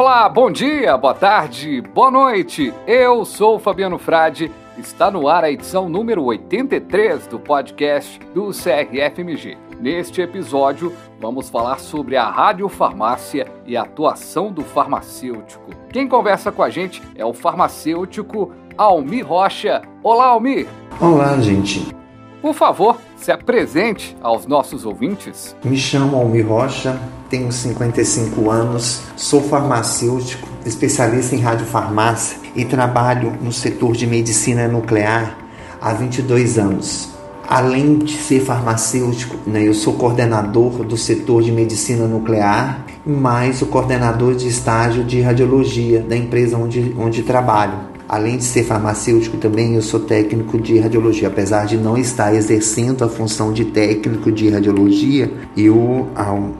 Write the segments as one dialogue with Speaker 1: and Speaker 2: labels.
Speaker 1: Olá, bom dia, boa tarde, boa noite. Eu sou o Fabiano Frade. Está no ar a edição número 83 do podcast do CRFMG. Neste episódio, vamos falar sobre a radiofarmácia e a atuação do farmacêutico. Quem conversa com a gente é o farmacêutico Almir Rocha. Olá, Almir.
Speaker 2: Olá, gente.
Speaker 1: Por favor, se apresente aos nossos ouvintes.
Speaker 2: Me chamo Almir Rocha, tenho 55 anos, sou farmacêutico, especialista em radiofarmácia e trabalho no setor de medicina nuclear há 22 anos. Além de ser farmacêutico, né, eu sou coordenador do setor de medicina nuclear, mais o coordenador de estágio de radiologia da empresa onde, onde trabalho. Além de ser farmacêutico, também eu sou técnico de radiologia. Apesar de não estar exercendo a função de técnico de radiologia, eu,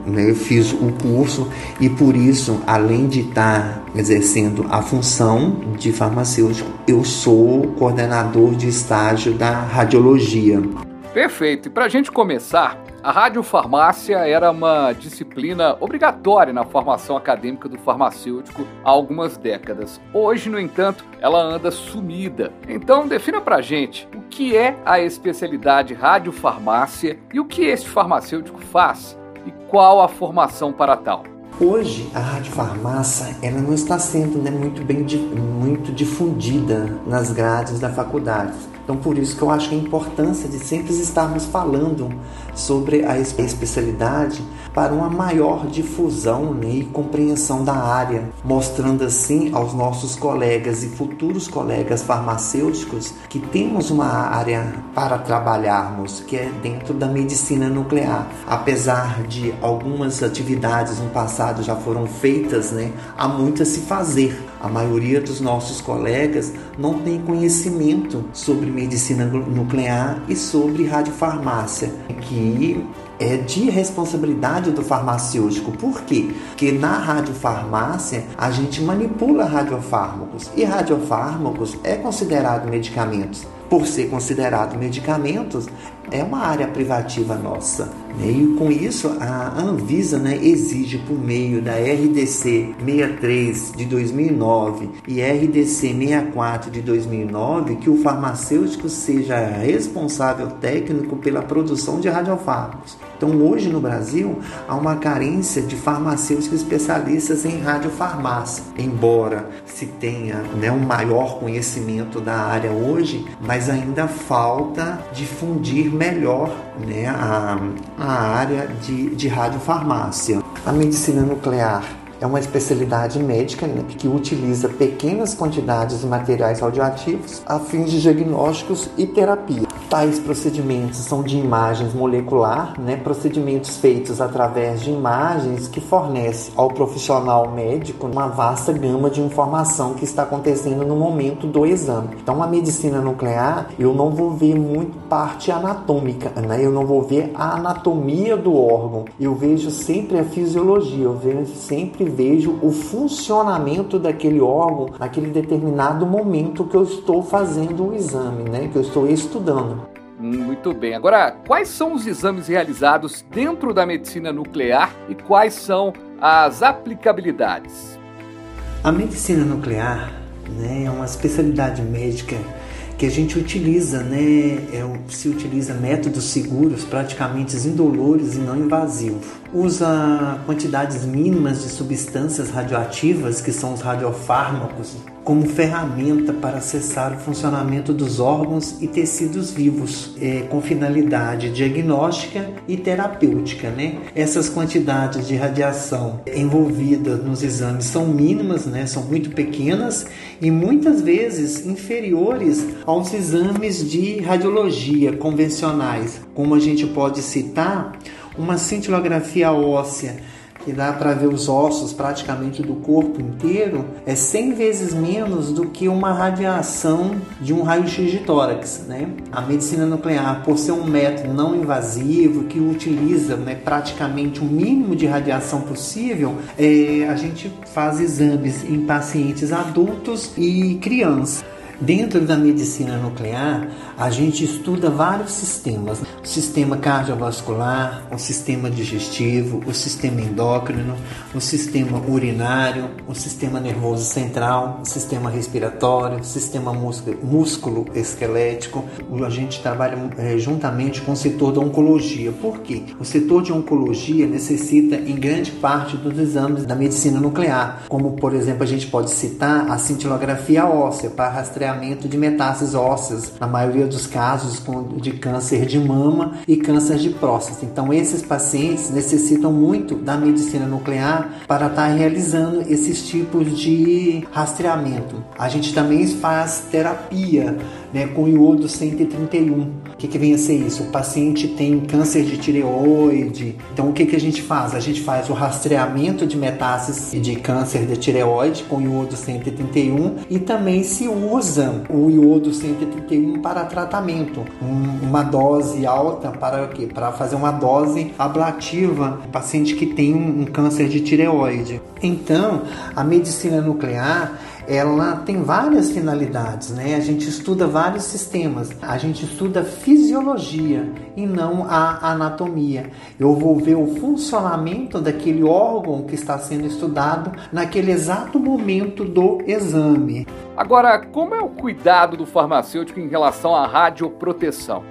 Speaker 2: né, eu fiz o curso e por isso, além de estar exercendo a função de farmacêutico, eu sou coordenador de estágio da radiologia.
Speaker 1: Perfeito. E para a gente começar, a radiofarmácia era uma disciplina obrigatória na formação acadêmica do farmacêutico há algumas décadas. Hoje, no entanto, ela anda sumida. Então, defina pra gente o que é a especialidade radiofarmácia e o que este farmacêutico faz e qual a formação para tal.
Speaker 2: Hoje a radiofarmácia ela não está sendo né, muito bem muito difundida nas grades da faculdade. Então, por isso que eu acho que a importância de sempre estarmos falando sobre a especialidade para uma maior difusão né, e compreensão da área, mostrando assim aos nossos colegas e futuros colegas farmacêuticos que temos uma área para trabalharmos, que é dentro da medicina nuclear. Apesar de algumas atividades no passado já foram feitas, né, há muito a se fazer. A maioria dos nossos colegas não tem conhecimento sobre medicina nuclear e sobre radiofarmácia, que é de responsabilidade do farmacêutico. Por quê? Porque na radiofarmácia a gente manipula radiofármacos e radiofármacos é considerado medicamentos. Por ser considerado medicamentos, é uma área privativa nossa. Né? E com isso, a Anvisa né, exige, por meio da RDC 63 de 2009 e RDC 64 de 2009, que o farmacêutico seja responsável técnico pela produção de radiofármacos. Então, hoje no Brasil, há uma carência de farmacêuticos especialistas em radiofarmácia. Embora se tenha né, um maior conhecimento da área hoje, mas ainda falta difundir melhor né, a, a área de, de radiofarmácia. A medicina nuclear é uma especialidade médica né, que utiliza pequenas quantidades de materiais radioativos a fins de diagnósticos e terapia. Tais procedimentos são de imagens molecular, né, procedimentos feitos através de imagens que fornecem ao profissional médico uma vasta gama de informação que está acontecendo no momento do exame. Então, a medicina nuclear, eu não vou ver muito parte anatômica, né? eu não vou ver a anatomia do órgão, eu vejo sempre a fisiologia, eu vejo sempre vejo o funcionamento daquele órgão naquele determinado momento que eu estou fazendo o exame, né? Que eu estou estudando.
Speaker 1: Muito bem. Agora, quais são os exames realizados dentro da medicina nuclear e quais são as aplicabilidades?
Speaker 2: A medicina nuclear né, é uma especialidade médica que a gente utiliza, né, é, se utiliza métodos seguros, praticamente indolores e não invasivos. Usa quantidades mínimas de substâncias radioativas, que são os radiofármacos, como ferramenta para acessar o funcionamento dos órgãos e tecidos vivos, é, com finalidade diagnóstica e terapêutica. Né? Essas quantidades de radiação envolvidas nos exames são mínimas, né? são muito pequenas e muitas vezes inferiores aos exames de radiologia convencionais, como a gente pode citar uma cintilografia óssea que dá para ver os ossos praticamente do corpo inteiro, é 100 vezes menos do que uma radiação de um raio-x de tórax. Né? A medicina nuclear, por ser um método não invasivo, que utiliza né, praticamente o mínimo de radiação possível, é, a gente faz exames em pacientes adultos e crianças. Dentro da medicina nuclear, a gente estuda vários sistemas: o sistema cardiovascular, o sistema digestivo, o sistema endócrino, o sistema urinário, o sistema nervoso central, o sistema respiratório, o sistema músculo esquelético. A gente trabalha é, juntamente com o setor da oncologia. Por quê? O setor de oncologia necessita, em grande parte, dos exames da medicina nuclear, como por exemplo a gente pode citar a cintilografia óssea para rastrear rastreamento de metástases ósseas, na maioria dos casos de câncer de mama e câncer de próstata. Então, esses pacientes necessitam muito da medicina nuclear para estar realizando esses tipos de rastreamento. A gente também faz terapia né, com iodo 131 que, que vem a ser isso? O paciente tem câncer de tireoide. Então, o que, que a gente faz? A gente faz o rastreamento de metástases de câncer de tireoide com iodo 131 e também se usa o iodo 131 para tratamento. Um, uma dose alta para o quê? Para fazer uma dose ablativa paciente que tem um, um câncer de tireoide. Então, a medicina nuclear ela tem várias finalidades, né? A gente estuda vários sistemas, a gente estuda fisiologia e não a anatomia. Eu vou ver o funcionamento daquele órgão que está sendo estudado naquele exato momento do exame.
Speaker 1: Agora, como é o cuidado do farmacêutico em relação à radioproteção?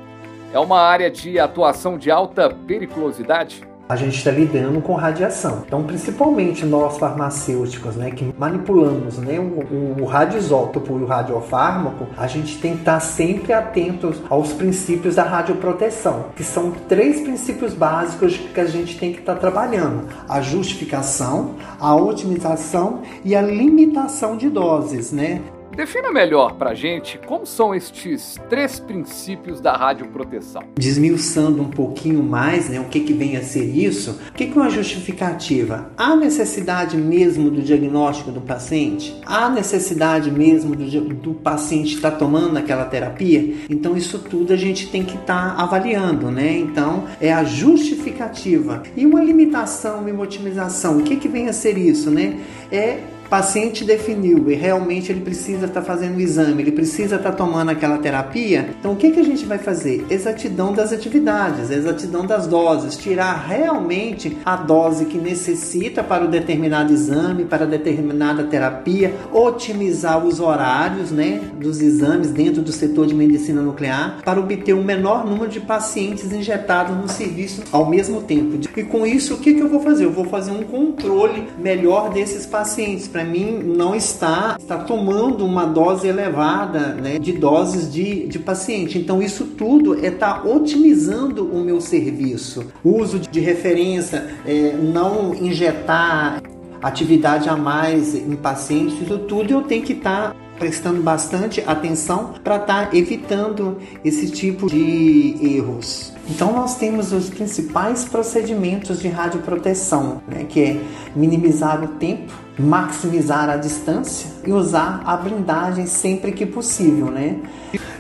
Speaker 1: É uma área de atuação de alta periculosidade?
Speaker 2: A gente está lidando com radiação. Então, principalmente nós farmacêuticos, né, que manipulamos né, o, o radioisótopo e o radiofármaco, a gente tem que estar sempre atentos aos princípios da radioproteção, que são três princípios básicos que a gente tem que estar trabalhando: a justificação, a otimização e a limitação de doses, né?
Speaker 1: Defina melhor para gente como são estes três princípios da radioproteção.
Speaker 2: Desmiuçando um pouquinho mais né, o que, que vem a ser isso, o que, que é uma justificativa? Há necessidade mesmo do diagnóstico do paciente? Há necessidade mesmo do, do paciente estar tá tomando aquela terapia? Então, isso tudo a gente tem que estar tá avaliando, né? Então, é a justificativa. E uma limitação e uma otimização, o que, que vem a ser isso, né? É paciente definiu e realmente ele precisa estar tá fazendo o exame, ele precisa estar tá tomando aquela terapia, então o que, que a gente vai fazer? Exatidão das atividades, exatidão das doses, tirar realmente a dose que necessita para o determinado exame, para determinada terapia, otimizar os horários né, dos exames dentro do setor de medicina nuclear para obter o menor número de pacientes injetados no serviço ao mesmo tempo. E com isso, o que, que eu vou fazer? Eu vou fazer um controle melhor desses pacientes para mim não está, está tomando uma dose elevada né, de doses de, de paciente. Então isso tudo é estar tá otimizando o meu serviço. Uso de referência, é, não injetar atividade a mais em pacientes, isso tudo eu tenho que estar tá prestando bastante atenção para estar tá evitando esse tipo de erros. Então nós temos os principais procedimentos de radioproteção, né, que é minimizar o tempo maximizar a distância e usar a blindagem sempre que possível, né?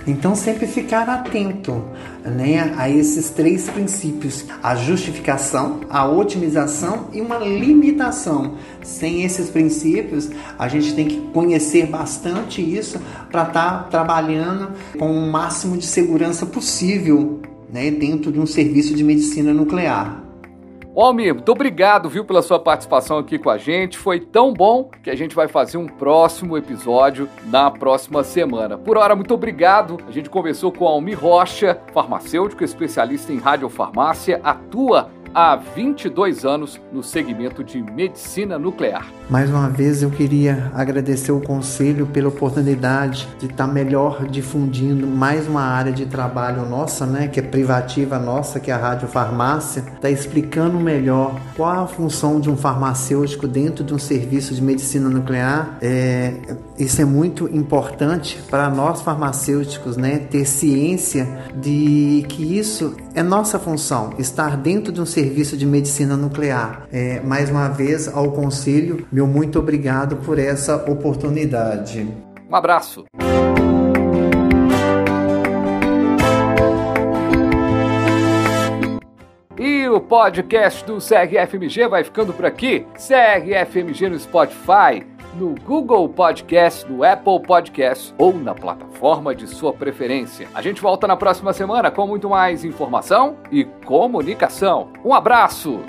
Speaker 2: Então sempre ficar atento, né, a esses três princípios: a justificação, a otimização e uma limitação. Sem esses princípios, a gente tem que conhecer bastante isso para estar tá trabalhando com o máximo de segurança possível, né, dentro de um serviço de medicina nuclear.
Speaker 1: Ô Almir, muito obrigado, viu, pela sua participação aqui com a gente. Foi tão bom que a gente vai fazer um próximo episódio na próxima semana. Por hora, muito obrigado. A gente conversou com Almir Rocha, farmacêutico especialista em radiofarmácia, atua há 22 anos no segmento de medicina nuclear.
Speaker 2: Mais uma vez eu queria agradecer o conselho pela oportunidade de estar melhor difundindo mais uma área de trabalho nossa, né, que é privativa nossa, que é a radiofarmácia, está explicando melhor qual a função de um farmacêutico dentro de um serviço de medicina nuclear. É, isso é muito importante para nós farmacêuticos, né, ter ciência de que isso é nossa função, estar dentro de um serviço de medicina nuclear. É, mais uma vez, ao Conselho, meu muito obrigado por essa oportunidade.
Speaker 1: Um abraço. o podcast do CRFMG vai ficando por aqui. CRFMG no Spotify, no Google Podcast, no Apple Podcast ou na plataforma de sua preferência. A gente volta na próxima semana com muito mais informação e comunicação. Um abraço!